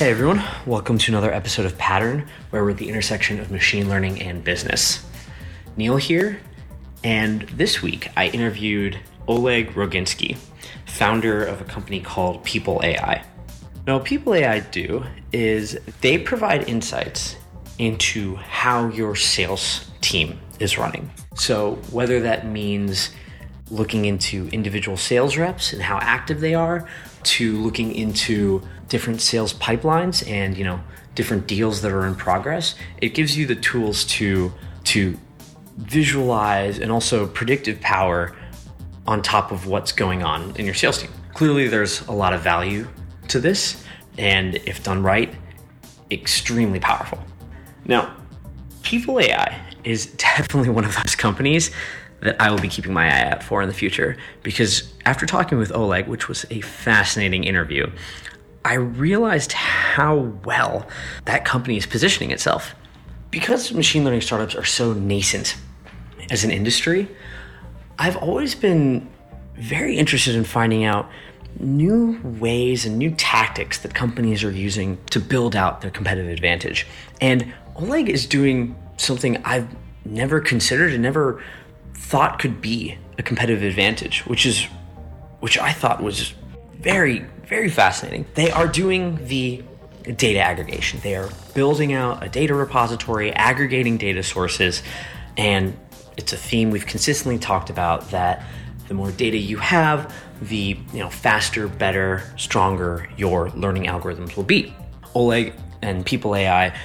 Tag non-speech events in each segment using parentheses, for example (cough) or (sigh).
Hey everyone, welcome to another episode of Pattern, where we're at the intersection of machine learning and business. Neil here, and this week I interviewed Oleg Rogynskyy, founder of a company called People AI. Now, what People AI do is they provide insights into how your sales team is running. So, whether that means looking into individual sales reps and how active they are, to looking into different sales pipelines and you know different deals that are in progress, it gives you the tools to to visualize and also predictive power on top of what's going on in your sales team. Clearly, there's a lot of value to this, and if done right, extremely powerful. Now, People AI is (laughs) definitely one of those companies that I will be keeping my eye out for in the future because after talking with Oleg, which was a fascinating interview, I realized how well that company is positioning itself. Because machine learning startups are so nascent as an industry, I've always been very interested in finding out new ways and new tactics that companies are using to build out their competitive advantage. And Oleg is doing something I've never considered and never thought could be a competitive advantage, which is which I thought was very very fascinating. They are doing the data aggregation. They are building out a data repository, aggregating data sources, and it's a theme we've consistently talked about that the more data you have, the you know faster, better, stronger your learning algorithms will be. Oleg and People AI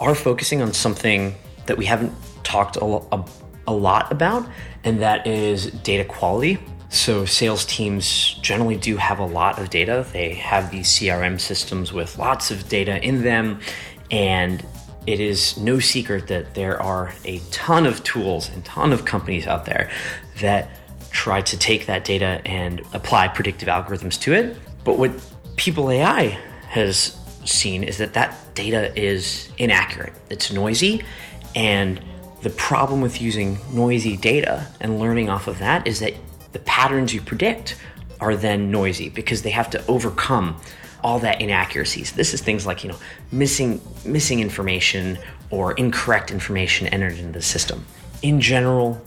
are focusing on something that we haven't talked a, a lot about, and that is data quality. So, sales teams generally do have a lot of data. They have these CRM systems with lots of data in them, and it is no secret that there are a ton of tools and ton of companies out there that try to take that data and apply predictive algorithms to it. But what People AI has seen is that that data is inaccurate. It's noisy and the problem with using noisy data and learning off of that is that the patterns you predict are then noisy because they have to overcome all that inaccuracies. This is things like, you know, missing missing information or incorrect information entered into the system. In general,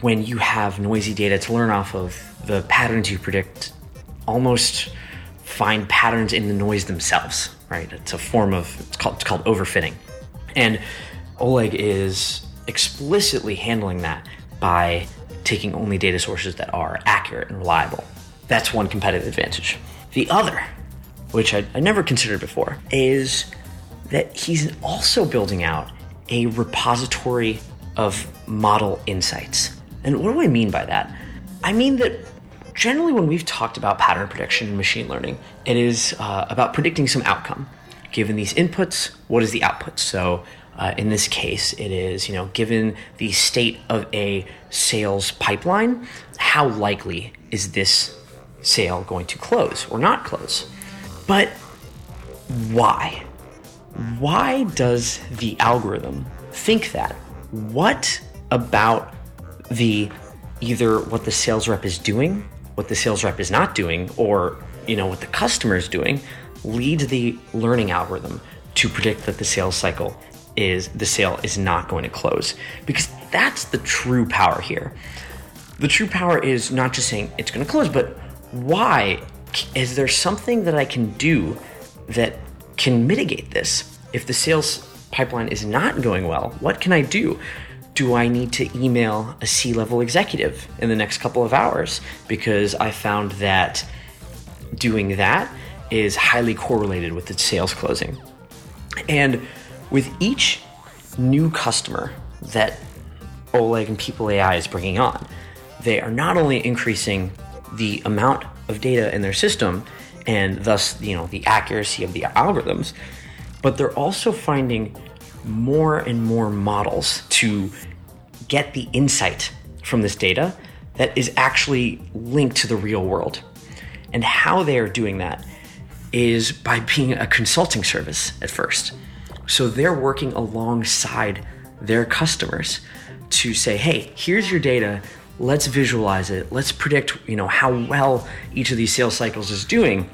when you have noisy data to learn off of, the patterns you predict almost find patterns in the noise themselves, right? It's a form of it's called it's called overfitting. And Oleg is explicitly handling that by taking only data sources that are accurate and reliable. That's one competitive advantage. The other, which I, I never considered before, is that he's also building out a repository of model insights. And what do I mean by that? I mean that generally, when we've talked about pattern prediction and machine learning, it is uh, about predicting some outcome. Given these inputs, what is the output? So, uh, in this case, it is, you know, given the state of a sales pipeline, how likely is this sale going to close or not close? But why? Why does the algorithm think that? What about the either what the sales rep is doing, what the sales rep is not doing, or you know what the customer is doing leads the learning algorithm to predict that the sales cycle is the sale is not going to close because that's the true power here. The true power is not just saying it's going to close, but why? Is there something that I can do that can mitigate this? If the sales pipeline is not going well, what can I do? Do I need to email a C level executive in the next couple of hours? Because I found that doing that is highly correlated with the sales closing. And with each new customer that Oleg and People AI is bringing on, they are not only increasing the amount of data in their system and thus, you know, the accuracy of the algorithms, but they're also finding more and more models to get the insight from this data that is actually linked to the real world. And how they are doing that is by being a consulting service at first. So they're working alongside their customers to say, hey, here's your data. Let's visualize it. Let's predict, you know, how well each of these sales cycles is doing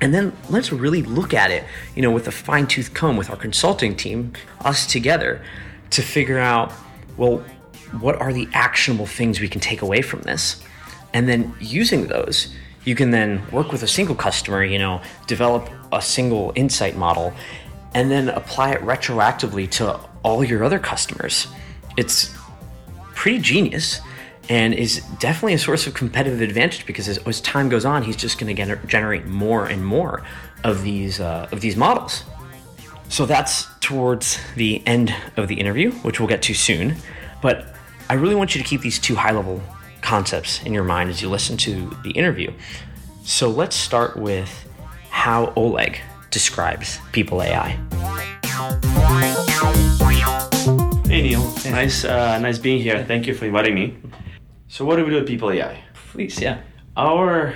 And then let's really look at it, you know, with a fine tooth comb with our consulting team, us together, to figure out, well, what are the actionable things we can take away from this? And then using those, you can then work with a single customer, you know, develop a single insight model, and then apply it retroactively to all your other customers. It's pretty genius and is definitely a source of competitive advantage because as, as time goes on, he's just going to gener- generate more and more of these uh, of these models. So that's towards the end of the interview, which we'll get to soon. But I really want you to keep these two high level concepts in your mind as you listen to the interview. So let's start with how Oleg describes People AI. Hey Neil, nice, uh, nice being here. Thank you for inviting me. So, what do we do with People AI? Please, yeah. Our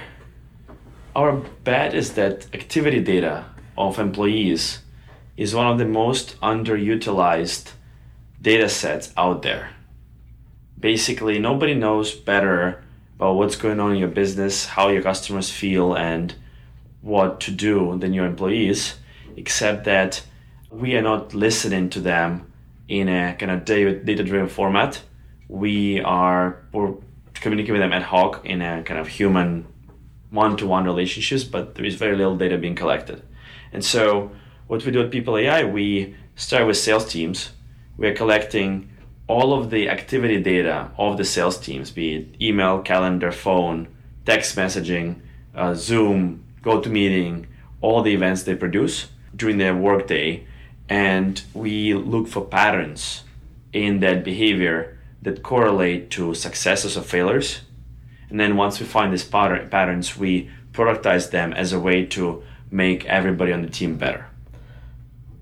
our bet is that activity data of employees is one of the most underutilized data sets out there. Basically, nobody knows better about what's going on in your business, how your customers feel, and what to do than your employees, except that we are not listening to them in a kind of data driven format. We are we're communicating with them ad hoc in a kind of human one to one relationships, but there is very little data being collected. And so, what we do at People AI, we start with sales teams. We are collecting all of the activity data of the sales teams, be it email, calendar, phone, text messaging, uh, Zoom, GoToMeeting, all the events they produce during their workday, and we look for patterns in that behavior that correlate to successes or failures. And then once we find these pattern, patterns, we productize them as a way to make everybody on the team better.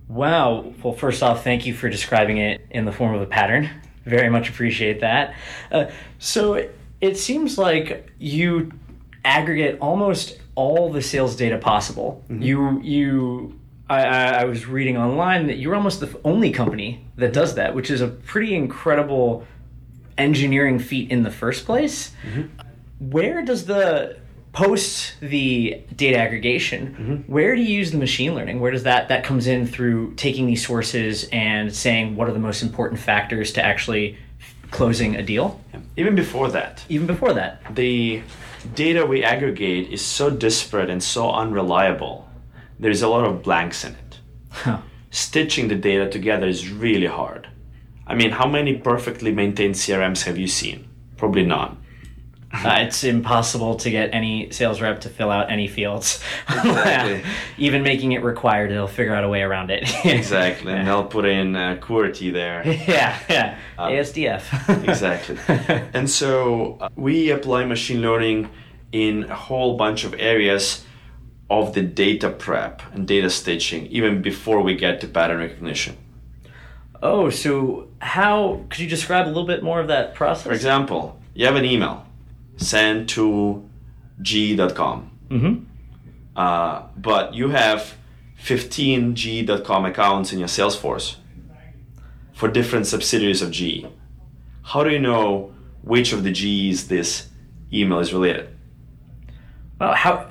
Wow. Well, first off, thank you for describing it in the form of a pattern. Very much appreciate that. Uh, so it seems like you aggregate almost all the sales data possible. Mm-hmm. You you I, I, was reading online that you're almost the only company that does that, which is a pretty incredible engineering feat in the first place. Mm-hmm. Where does the post the data aggregation mm-hmm. where do you use the machine learning where does that that comes in through taking these sources and saying what are the most important factors to actually closing a deal even before that even before that the data we aggregate is so disparate and so unreliable there's a lot of blanks in it huh. stitching the data together is really hard I mean, how many perfectly maintained CRMs have you seen? Probably none. (laughs) uh, it's impossible to get any sales rep to fill out any fields. (laughs) Exactly. (laughs) Even making it required, they'll figure out a way around it. exactly, and they'll put in uh, QWERTY there. Yeah, yeah, um, ASDF. exactly. And so uh, we apply machine learning in a whole bunch of areas of the data prep and data stitching, even before we get to pattern recognition. Oh, so how could you describe a little bit more of that process? For example, you have an email sent to g.com. Mm-hmm. Uh, but you have 15 g.com accounts in your Salesforce for different subsidiaries of G. How do you know which of the G's this email is related? Well, how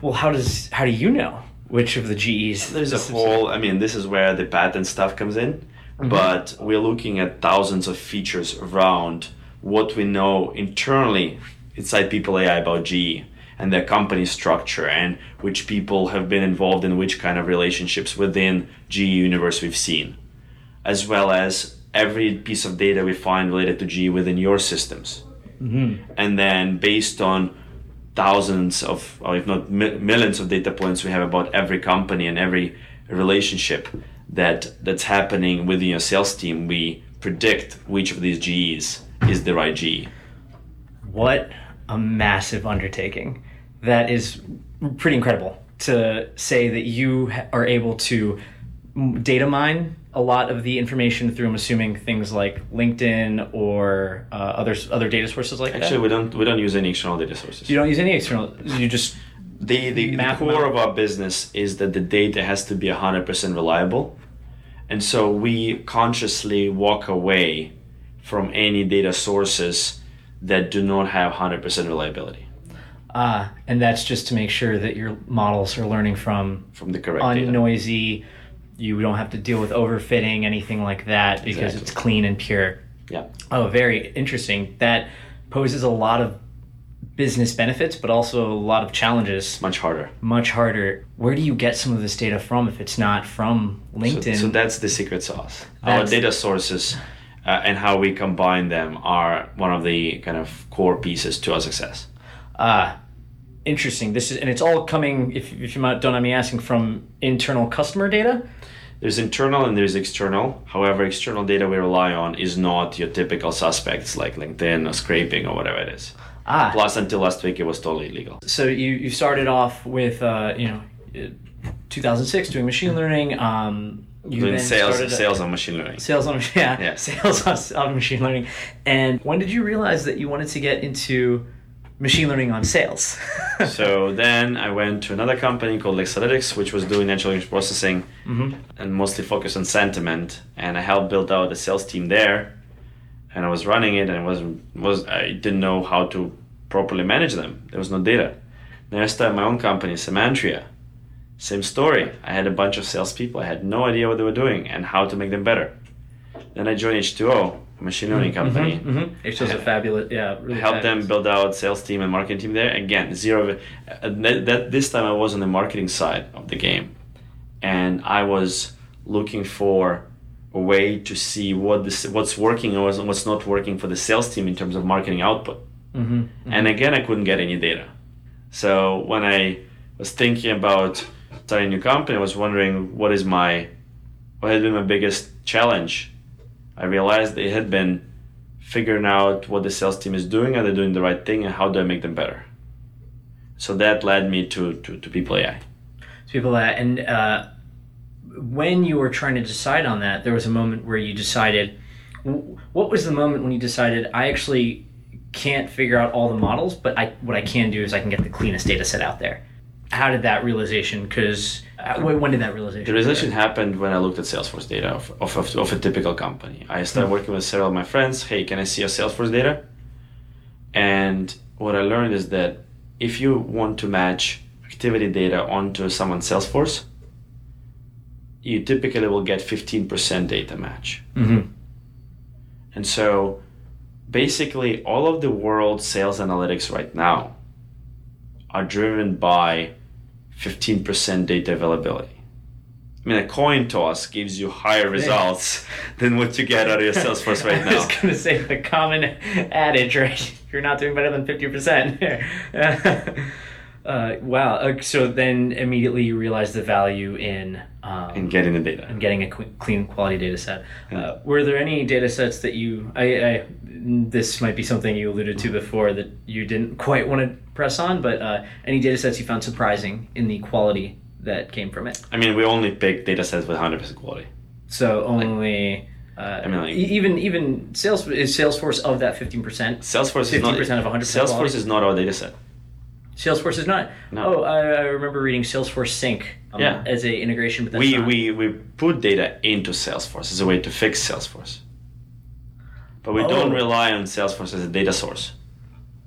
well how does how do you know which of the G's? There's a whole. I mean, this is where the patent stuff comes in. Mm-hmm. But we're looking at thousands of features around what we know internally inside People AI about GE and their company structure and which people have been involved in which kind of relationships within GE universe we've seen, as well as every piece of data we find related to GE within your systems. Mm-hmm. And then based on thousands of, or if not millions of data points we have about every company and every relationship, that that's happening within your sales team, we predict which of these GEs is the right GE. What a massive undertaking! That is pretty incredible to say that you are able to data mine a lot of the information through I'm assuming things like LinkedIn or uh, other other data sources like Actually, that. Actually, we don't we don't use any external data sources. You don't use any external. You just the the, the core of our business is that the data has to be hundred percent reliable. And so we consciously walk away from any data sources that do not have 100% reliability. Uh, and that's just to make sure that your models are learning from from the correct data. unnoisy. You don't have to deal with overfitting, anything like that, because Exactly. it's clean and pure. Yeah. Oh, very interesting. That poses a lot of business benefits, but also a lot of challenges. Much harder. Much harder. Where do you get some of this data from if it's not from LinkedIn? so that's the secret sauce. Our data sources uh, and how we combine them are one of the kind of core pieces to our success. Ah, interesting. This is, and it's all coming. If, if you don't mind me asking, from internal customer data. There's internal and there's external. However, external data we rely on is not your typical suspects like LinkedIn or scraping or whatever it is. Ah, Plus, until last week, it was totally illegal. so you you started off with uh, you know, uh, 2006 doing machine learning. Um, you Doing sales, a- sales on machine learning. Sales on (laughs) yeah, Yeah. sales on, on machine learning. And when did you realize that you wanted to get into machine learning on sales? (laughs) so then I went to another company called lexalytics which was doing natural language processing Mhm. and mostly focused on sentiment. And I helped build out a sales team there, and I was running it, and it was was I didn't know how to properly manage them. There was no data. Then I started my own company, Semantria. Same story. I had a bunch of salespeople. I had no idea what they were doing and how to make them better. Then I joined H2O, a machine learning company. Mm-hmm. It's just a fabulous, yeah. Really help them build out sales team and marketing team there again zero uh, that, that this time i was on the marketing side of the game and i was looking for a way to see what this what's working and what's- not working for the sales team in terms of marketing output Mhm. and again i couldn't get any data so when i was thinking about starting a new company i was wondering what is my what had been my biggest challenge? I realized it had been figuring out what the sales team is doing are they doing the right thing and how do i make them better? So that led me to to, to people ai people that and uh, when you were trying to decide on that there was a moment where you decided what was the moment when you decided i actually can't figure out all the models but i what i can do is i can get the cleanest data set out there how did that realization because uh, when did that realization The realization happened when I looked at Salesforce data of, of, of, of a typical company. I started working with several of my friends. Hey, can I see your Salesforce data? And what I learned is that if you want to match activity data onto someone's Salesforce, you typically will get 15% data match. Mhm. And so basically, all of the world's sales analytics right now are driven by 15% data availability. I mean, a coin toss gives you higher results than what you get out of your Salesforce right now. (laughs) I was going to say the common adage, right? You're not doing better than 50%. (laughs) uh, wow. Uh, So then immediately you realize the value in um, And getting the data. and getting a qu- clean quality data set. Uh, were there any data sets that you, I, I, this might be something you alluded to before that you didn't quite want to press on, but uh, any data sets you found surprising in the quality that came from it? I mean, we only pick data sets with 100% quality. So only. Uh, mean, like- even even sales is Salesforce of that fifteen percent. Salesforce is not 50% of 100% Salesforce quality? is not our data set. Salesforce is not. No. Oh, I, I remember reading Salesforce Sync um, Yeah. as a integration, but we, not. we we put data into Salesforce as a way to fix Salesforce. But we Oh. don't rely on Salesforce as a data source.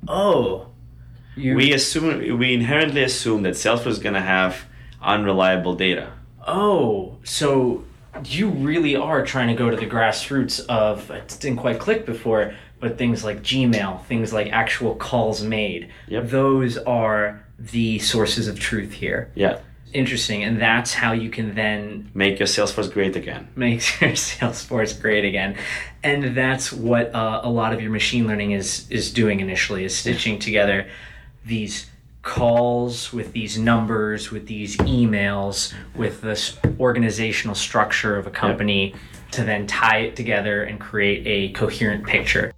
oh, you. We assume we inherently assume that Salesforce is going to have unreliable data. oh, so you really are trying to go to the grassroots of. It didn't quite click before, but things like Gmail, things like actual calls made. Yep. Those are the sources of truth here. Yeah, Interesting, and that's how you can then make your Salesforce great again. Make (laughs) your Salesforce great again, and that's what uh, a lot of your machine learning is is doing initially is stitching together these calls with these numbers, with these emails, with this organizational structure of a company to then tie it together and create a coherent picture.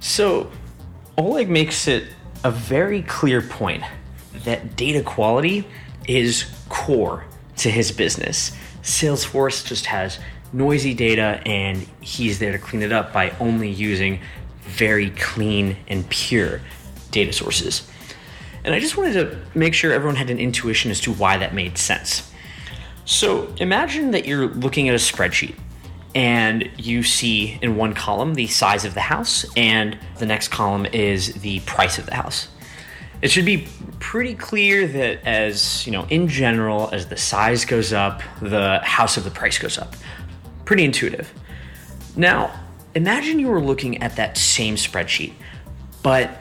So, Oleg makes it a very clear point that data quality is core to his business. Salesforce just has noisy data and he's there to clean it up by only using very clean and pure data sources. And I just wanted to make sure everyone had an intuition as to why that made sense. So imagine that you're looking at a spreadsheet and you see in one column the size of the house and the next column is the price of the house. it should be pretty clear that as you know in general as the size goes up the house of the price goes up pretty intuitive now imagine you were looking at that same spreadsheet but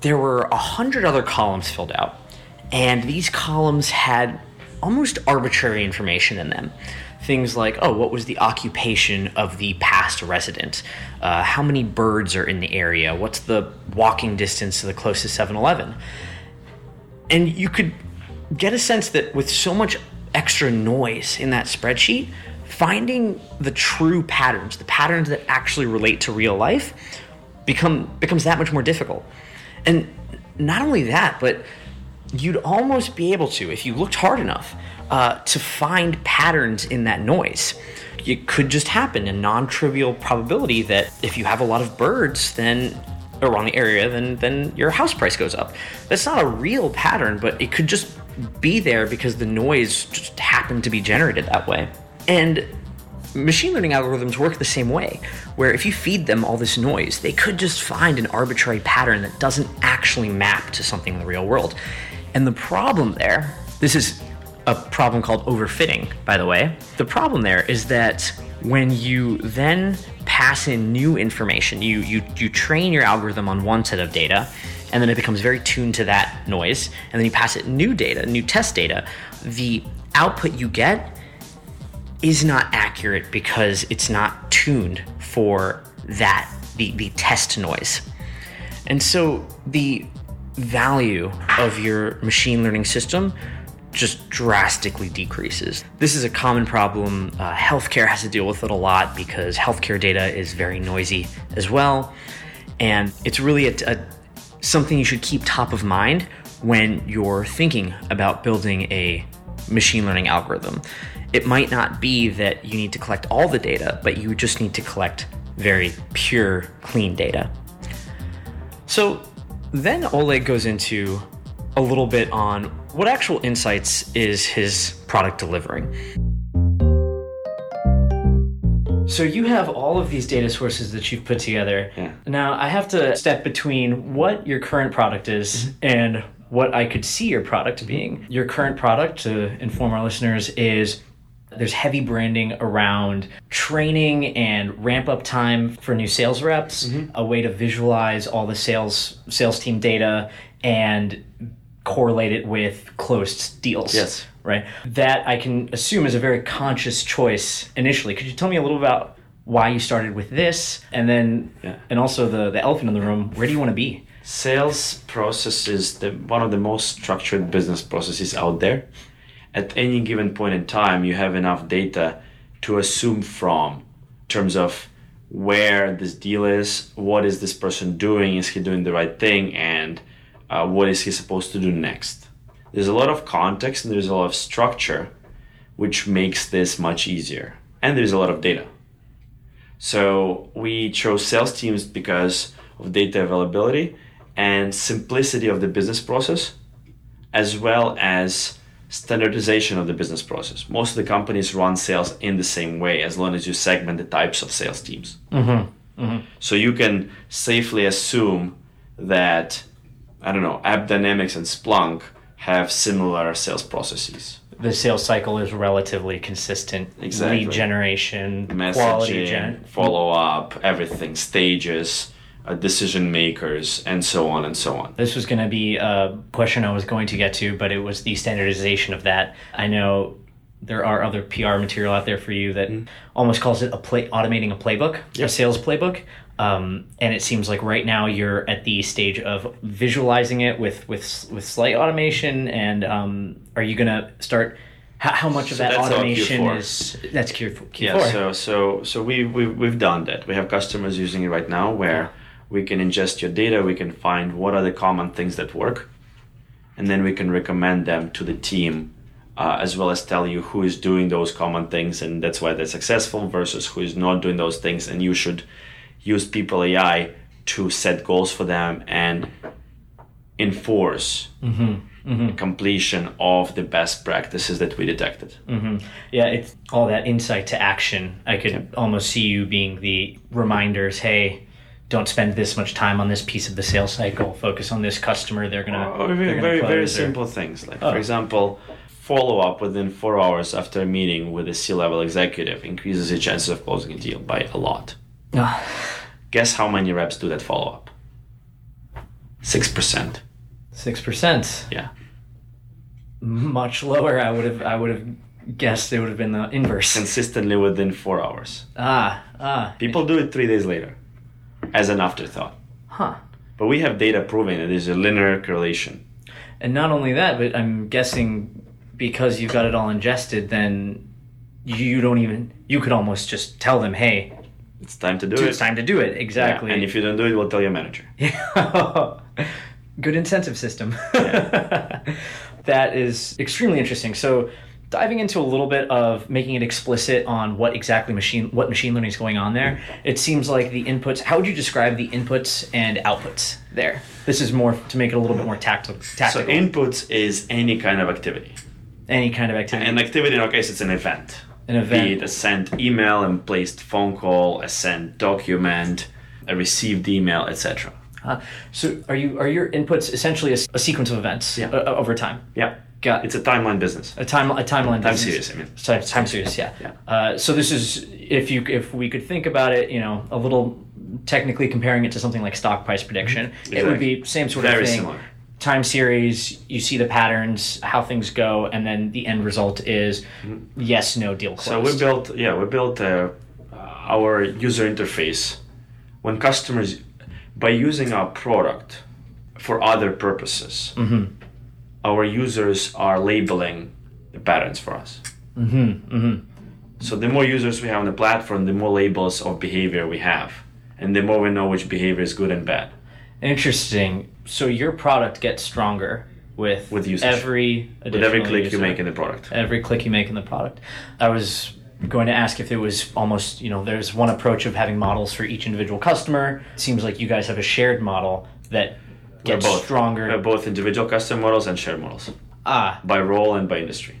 there were a hundred other columns filled out and these columns had almost arbitrary information in them things like, oh, what was the occupation of the past resident? Uh, how many birds are in the area? What's the walking distance to the closest 7 Eleven? And you could get a sense that with so much extra noise in that spreadsheet, finding the true patterns, the patterns that actually relate to real life, become becomes that much more difficult. And not only that, but you'd almost be able to, if you looked hard enough, uh, to find patterns in that noise. It could just happen a non trivial probability that if you have a lot of birds, then around the area, then then your house price goes up. That's not a real pattern, but it could just be there because the noise just happened to be generated that way. And machine learning algorithms work the same way, where if you feed them all this noise, they could just find an arbitrary pattern that doesn't actually map to something in the real world. And the problem there, this is a problem called overfitting, by the way. The problem there is that when you then pass in new information, you, you, you train your algorithm on one set of data, and then it becomes very tuned to that noise, and then you pass it new data, new test data, the output you get is not accurate because it's not tuned for that, the, the test noise. And so the value of your machine learning system just drastically decreases. This is a common problem. Uh, healthcare has to deal with it a lot because healthcare data is very noisy as well. And it's really a, a, something you should keep top of mind when you're thinking about building a machine learning algorithm. It might not be that you need to collect all the data, but you just need to collect very pure, clean data. So then Oleg goes into a little bit on what actual insights is his product delivering. So you have all of these data sources that you've put together. Yeah. Now I have to step between what your current product is mm-hmm. and what I could see your product being. Your current product, to inform our listeners, is there's heavy branding around training and ramp up time for new sales reps, mm-hmm. a way to visualize all the sales sales team data and correlate it with closed deals. Yes. Right. That I can assume is a very conscious choice initially. Could you tell me a little about why you started with this and then yeah. and also the the elephant in the room, where do you want to be? Sales process is the one of the most structured business processes out there. At any given point in time, you have enough data to assume from in terms of where this deal is, what is this person doing, is he doing the right thing, and uh, what is he supposed to do next. There's a lot of context and there's a lot of structure, which makes this much easier. And there's a lot of data. So we chose sales teams because of data availability and simplicity of the business process, as well as standardization of the business process. Most of the companies run sales in the same way as long as you segment the types of sales teams. Mm-hmm. Mm-hmm. So you can safely assume that I don't know, AppDynamics and Splunk have similar sales processes. The sales cycle is relatively consistent. Exactly. Lead generation, messaging, quality gen- follow up, everything, stages, uh, decision makers, and so on and so on. This was going to be a question I was going to get to, but it was the standardization of that. I know there are other PR material out there for you that mm. almost calls it a play automating a playbook, yep. a sales playbook. Um, and it seems like right now you're at the stage of visualizing it with with with slight automation. And um, are you gonna start? How, how much of so that automation is that's Q4? Q4. Yeah. So so so we we we've done that. We have customers using it right now where we can ingest your data. We can find what are the common things that work, and then we can recommend them to the team uh, as well as tell you who is doing those common things and that's why they're successful versus who is not doing those things and you should use people AI to set goals for them and enforce mm-hmm. Mm-hmm. completion of the best practices that we detected. Mm-hmm. Yeah, it's all that insight to action. I could almost see you being the reminders. Hey, don't spend this much time on this piece of the sales cycle. Focus on this customer. They're gonna Oh, they're very very, very or- simple things like Oh. for example follow up within four hours after a meeting with a c-level executive increases your chances of closing a deal by a lot Ah, guess how many reps do that follow-up 6% Six percent, yeah much lower. I would have I would have guessed it would have been the inverse. consistently within four hours Ah ah, people do it three days later as an afterthought huh. but we have data proving that there's a linear correlation And not only that, but I'm guessing because you've got it all ingested, then you don't even you could almost just tell them, hey, it's time to do it's it It's time to do it. Yeah, Exactly. and if you don't do it we'll tell your manager (laughs) Good incentive system. (laughs) that is extremely interesting. So, diving into a little bit of making it explicit on what exactly machine what machine learning is going on there. It seems like the inputs. How would you describe the inputs and outputs there? This is more to make it a little bit more tactical. so inputs is any kind of activity any kind of activity. An activity in our case, it's an event. An event. Be it a sent email, and placed phone call, a sent document, a received email, etc. Uh, so are you are your inputs essentially a sequence of events Yeah. uh, over time? Yeah, Got it's a timeline business. a time a timeline. Business. Time business. series, I mean. Time, time series. Yeah. Yeah. Uh, so this is if you if we could think about it, you know, a little technically comparing it to something like stock price prediction, it would be same sort Very of thing. similar. Time series, you see the patterns, how things go, and then the end result is yes, no deal closed. So we built, yeah, we built uh, our user interface when customers, by using our product for other purposes, our users are labeling the patterns for us. Mm-hmm, mm-hmm. So the more users we have on the platform, the more labels of behavior we have, and the more we know which behavior is good and bad. Interesting. So your product gets stronger with With usage. every With every click you make in the product. every click you make in the product. I was going to ask if it was almost, you know, there's one approach of having models for each individual customer. It seems like you guys have a shared model that We're both stronger. We're both individual custom models and shared models ah, by role and by industry.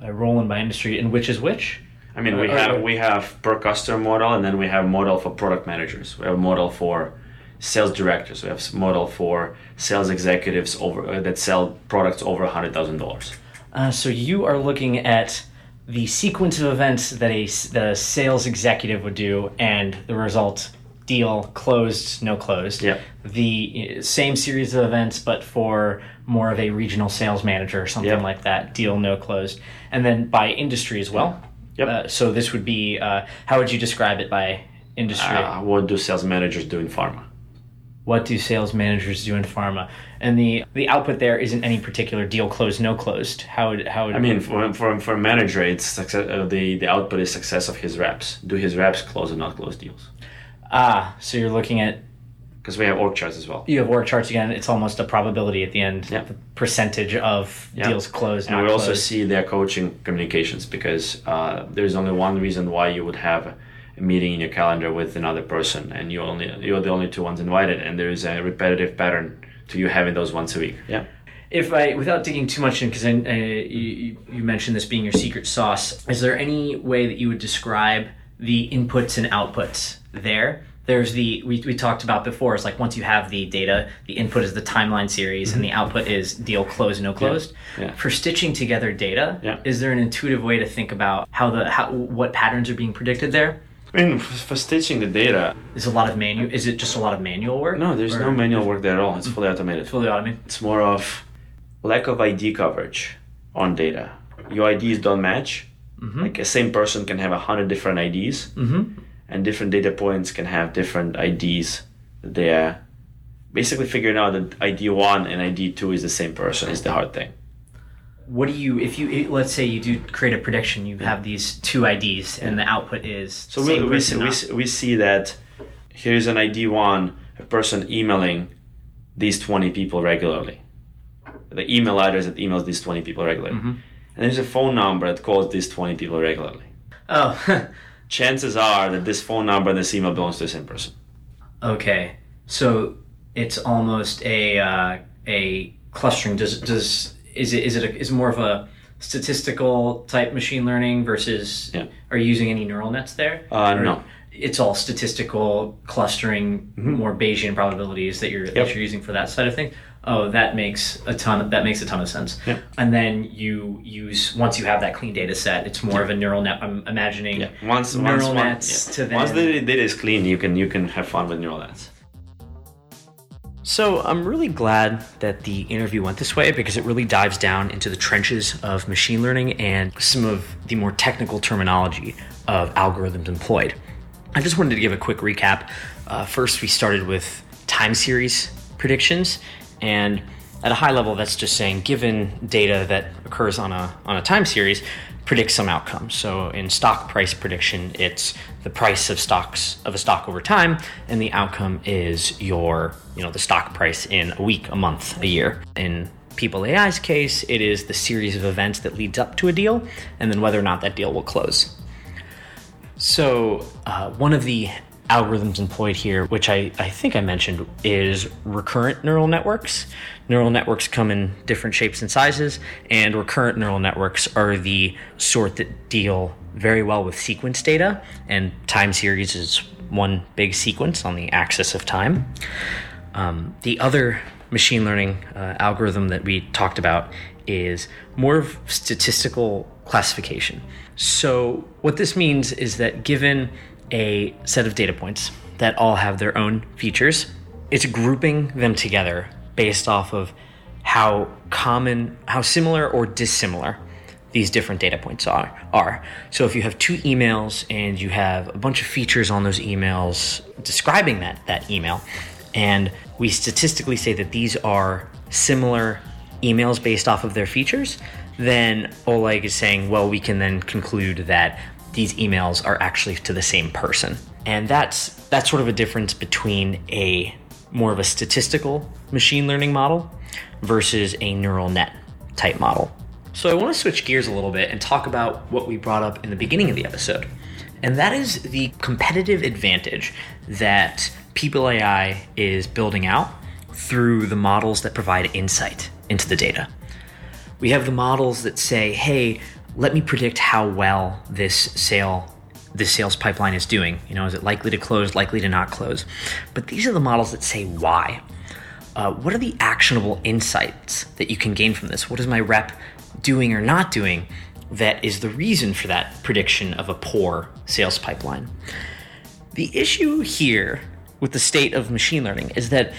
by role and by industry, and which is which? I mean, we Uh, have we have per customer model, and then we have model for product managers. We have model for sales directors. We have model for sales executives over uh, that sell products over hundred thousand dollars. Uh, so you are looking at the sequence of events that a, that a sales executive would do, and the result deal closed, no closed. Yep. The uh, same series of events, but for more of a regional sales manager or something Yep. like that. Deal no closed, and then by industry as well. Yep. Uh, so this would be uh, how would you describe it by industry? Uh, what do sales managers do in pharma? what do sales managers do in pharma? And the the output there isn't any particular deal closed, no closed. How would how would I mean, for for, for a manager, it's success, uh, the the output is success of his reps. Do his reps close or not close deals? Ah? So you're looking at Because we have org charts as well. you have work charts again. It's almost a probability at the end. Yeah. The percentage of Yeah. deals closed. And we also see their coaching communications because uh, there's only one reason why you would have a meeting in your calendar with another person, and you only you're the only two ones invited, and there is a repetitive pattern to you having those once a week. Yeah. If I, without digging too much in, because uh, you, you mentioned this being your secret sauce, is there any way that you would describe the inputs and outputs there? There's the we, we talked about before. It's like once you have the data, the input is the timeline series, and the output is deal closed, no closed. Mm-hmm. Yeah. For stitching together data, Yeah. is there an intuitive way to think about how the how what patterns are being predicted there? I mean, for stitching the data, Is a lot of manual? Is it just a lot of manual work? no, there's Or no manual work there at all. It's fully automated. fully automated. It's more of lack of ID coverage on data. Your IDs don't match. Like a same person can have a hundred different IDs, Mm-hmm. And different data points can have different IDs. They're basically figuring out that ID one and ID two is the same person is the hard thing. What do you if you let's say you do create a prediction? You have these two IDs, and the output is So we, same we, see, we, see- we see that here's an ID one, a person emailing these 20 people regularly. The email address that emails these 20 people regularly. Mm-hmm. And there's a phone number that calls these 20 people regularly. Oh, (laughs) Chances are that this phone number and this email belongs to the same person. okay. So it's almost a uh, a clustering. Does does is it is it a, is more of a statistical type machine learning versus Yeah. are you using any neural nets there? Uh, Or no. It's all statistical clustering, mm-hmm. more Bayesian probabilities that you're that you're using for that side of things. Oh, that makes a ton. That makes a ton of sense. Yep. And then you use once you have that clean data set, it's more of a neural net. I'm imagining Yeah. Once neural once, one- yeah. to then. once the data is clean, you can you can have fun with neural nets. So I'm really glad that the interview went this way because it really dives down into the trenches of machine learning and some of the more technical terminology of algorithms employed. I just wanted to give a quick recap. Uh, first, we started with time series predictions, and at a high level, that's just saying given data that occurs on a on a time series, predict some outcome. So in stock price prediction, it's the price of stocks of a stock over time, and the outcome is your you know the stock price in a week, a month, a year. In People AI's case, it is the series of events that leads up to a deal, and then whether or not that deal will close. So, uh, one of the algorithms employed here, which I, I think I mentioned, is recurrent neural networks. Neural networks come in different shapes and sizes, and recurrent neural networks are the sort that deal very well with sequence data, and time series is one big sequence on the axis of time. Um, the other machine learning uh, algorithm that we talked about is more of statistical classification. So, what this means is that given a set of data points that all have their own features, it's grouping them together based off of how common, how similar or dissimilar these different data points are are. So if you have two emails and you have a bunch of features on those emails describing that that email and we statistically say that these are similar emails based off of their features, then Oleg is saying, well, we can then conclude that these emails are actually to the same person. And that's that's sort of a difference between a more of a statistical machine learning model versus a neural net type model. So I want to switch gears a little bit and talk about what we brought up in the beginning of the episode. And that is the competitive advantage that People AI is building out through the models that provide insight into the data. We have the models that say, "Hey, let me predict how well this sale this sales pipeline is doing. You know, is it likely to close, likely to not close?" But these are the models that say why. Uh, what are the actionable insights that you can gain from this? What is my rep doing or not doing that is the reason for that prediction of a poor sales pipeline? The issue here with the state of machine learning is that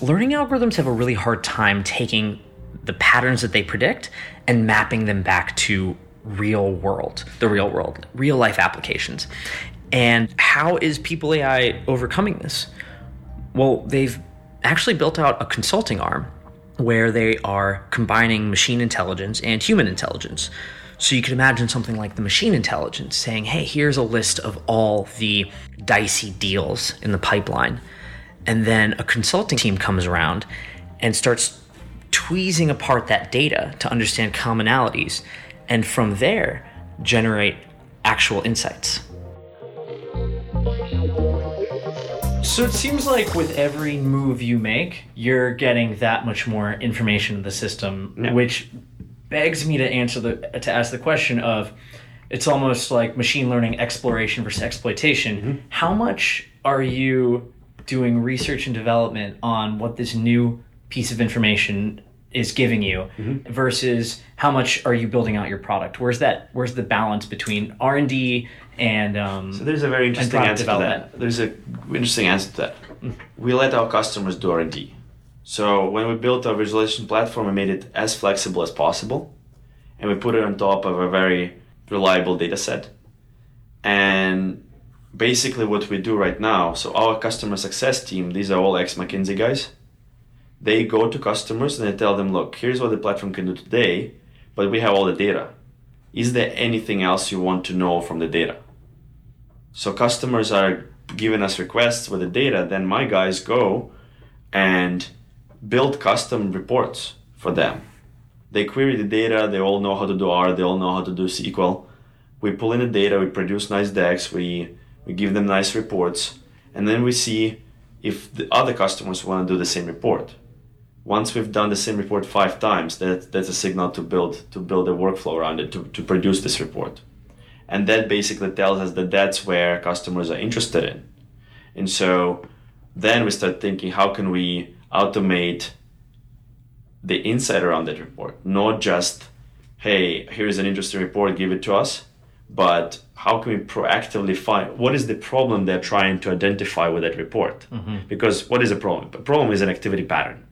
learning algorithms have a really hard time taking the patterns that they predict and mapping them back to real world, the real world, real life applications. And how is People AI overcoming this? Well, they've actually built out a consulting arm where they are combining machine intelligence and human intelligence. So you could imagine something like the machine intelligence saying, hey, here's a list of all the dicey deals in the pipeline. And then a consulting team comes around and starts tweezing apart that data to understand commonalities. And from there, generate actual insights. So it seems like with every move you make, you're getting that much more information in the system, Yeah. which begs me to answer the to ask the question of it's almost like machine learning exploration versus exploitation. Mm-hmm. How much are you doing research and development on what this new piece of information is giving you versus how much are you building out your product? Where's that where's the balance between R&D and um, So there's a very interesting answer to that. There's a interesting answer to that. We let our customers do R&D. So when we built our visualization platform, we made it as flexible as possible, and we put it on top of a very reliable data set. And basically, what we do right now, so our customer success team, these are all ex McKinsey guys. They go to customers and they tell them, look, here's what the platform can do today, but we have all the data. Is there anything else you want to know from the data? So customers are giving us requests with the data, then my guys go and build custom reports for them. They query the data, they all know how to do R, they all know how to do SQL. We pull in the data, we produce nice decks, we, we give them nice reports, and then we see if the other customers want to do the same report. Once we've done the same report five times, that, that's a signal to build to build a workflow around it to, to produce this report. And that basically tells us that that's where customers are interested in. And so then we start thinking how can we automate the insight around that report, not just, hey, here's an interesting report, give it to us, but how can we proactively find what is the problem they're trying to identify with that report? Mm-hmm. Because what is a problem? A problem is an activity pattern.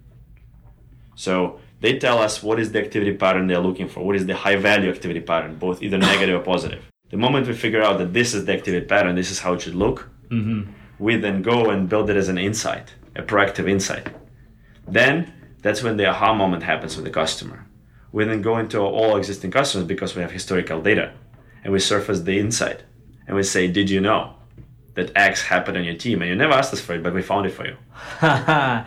So they tell us what is the activity pattern they're looking for, what is the high value activity pattern, both either negative or positive. The moment we figure out that this is the activity pattern, this is how it should look, mm-hmm. we then go and build it as an insight, a proactive insight. Then that's when the aha moment happens with the customer. We then go into all existing customers because we have historical data and we surface the insight and we say, Did you know that X happened on your team? And you never asked us for it, but we found it for you. (laughs)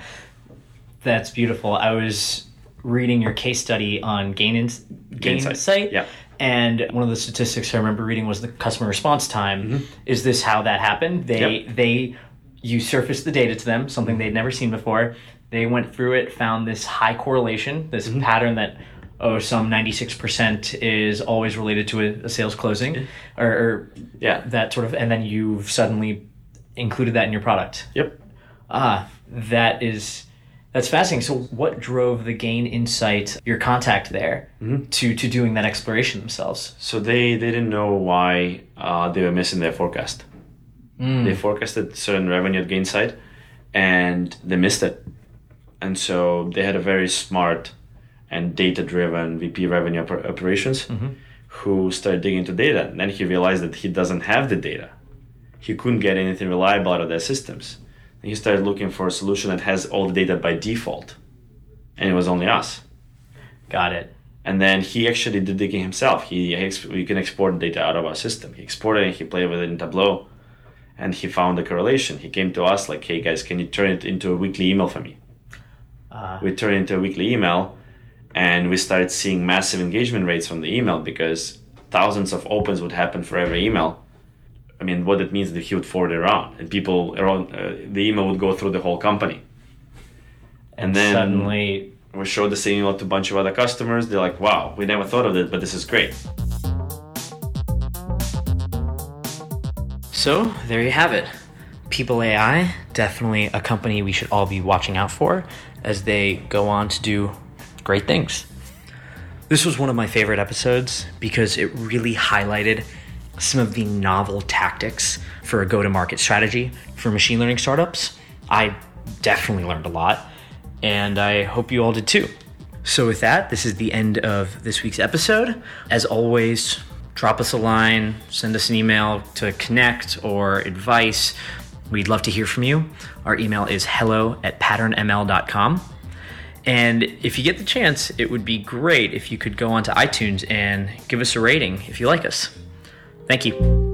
That's beautiful. I was reading your case study on Gain, in, Gainsight. Insight. Yeah. And one of the statistics I remember reading was the customer response time. Mm-hmm. Is this how that happened? They yep. they you surfaced the data to them, something they'd never seen before. They went through it, found this high correlation, this mm-hmm. pattern that oh some 96% is always related to a, a sales closing. Or, or, yeah that sort of and then you've suddenly included that in your product yep ah that is that's fascinating so what drove the Gainsight your contact there mm-hmm. to to doing that exploration themselves so they they didn't know why uh, they were missing their forecast mm. they forecasted certain revenue at Gainsight and they missed it and so they had a very smart and data driven VP revenue op- operations mm-hmm. who started digging into data. And then he realized that he doesn't have the data. He couldn't get anything reliable out of their systems. He started looking for a solution that has all the data by default. And it was only us. Got it. And then he actually did the digging himself. He we can export data out of our system. He exported it. He played with it in Tableau, and he found the correlation. He came to us like, "Hey guys, can you turn it into a weekly email for me?" Uh, we turned it into a weekly email, and we started seeing massive engagement rates from the email because thousands of opens would happen for every email. I mean, what it means that he would forward it around, and people around uh, the email would go through the whole company. And, and then suddenly, we showed the same email to a bunch of other customers. They're like, "Wow, we never thought of it, but this is great." So there you have it. People.ai, definitely a company we should all be watching out for as they go on to do great things. This was one of my favorite episodes because it really highlighted some of the novel tactics for a go to market strategy for machine learning startups. I definitely learned a lot, and I hope you all did too. So, with that, this is the end of this week's episode. As always, drop us a line, send us an email to connect or advice. We'd love to hear from you. Our email is hello at patternml.com. And if you get the chance, it would be great if you could go onto iTunes and give us a rating if you like us. Thank you.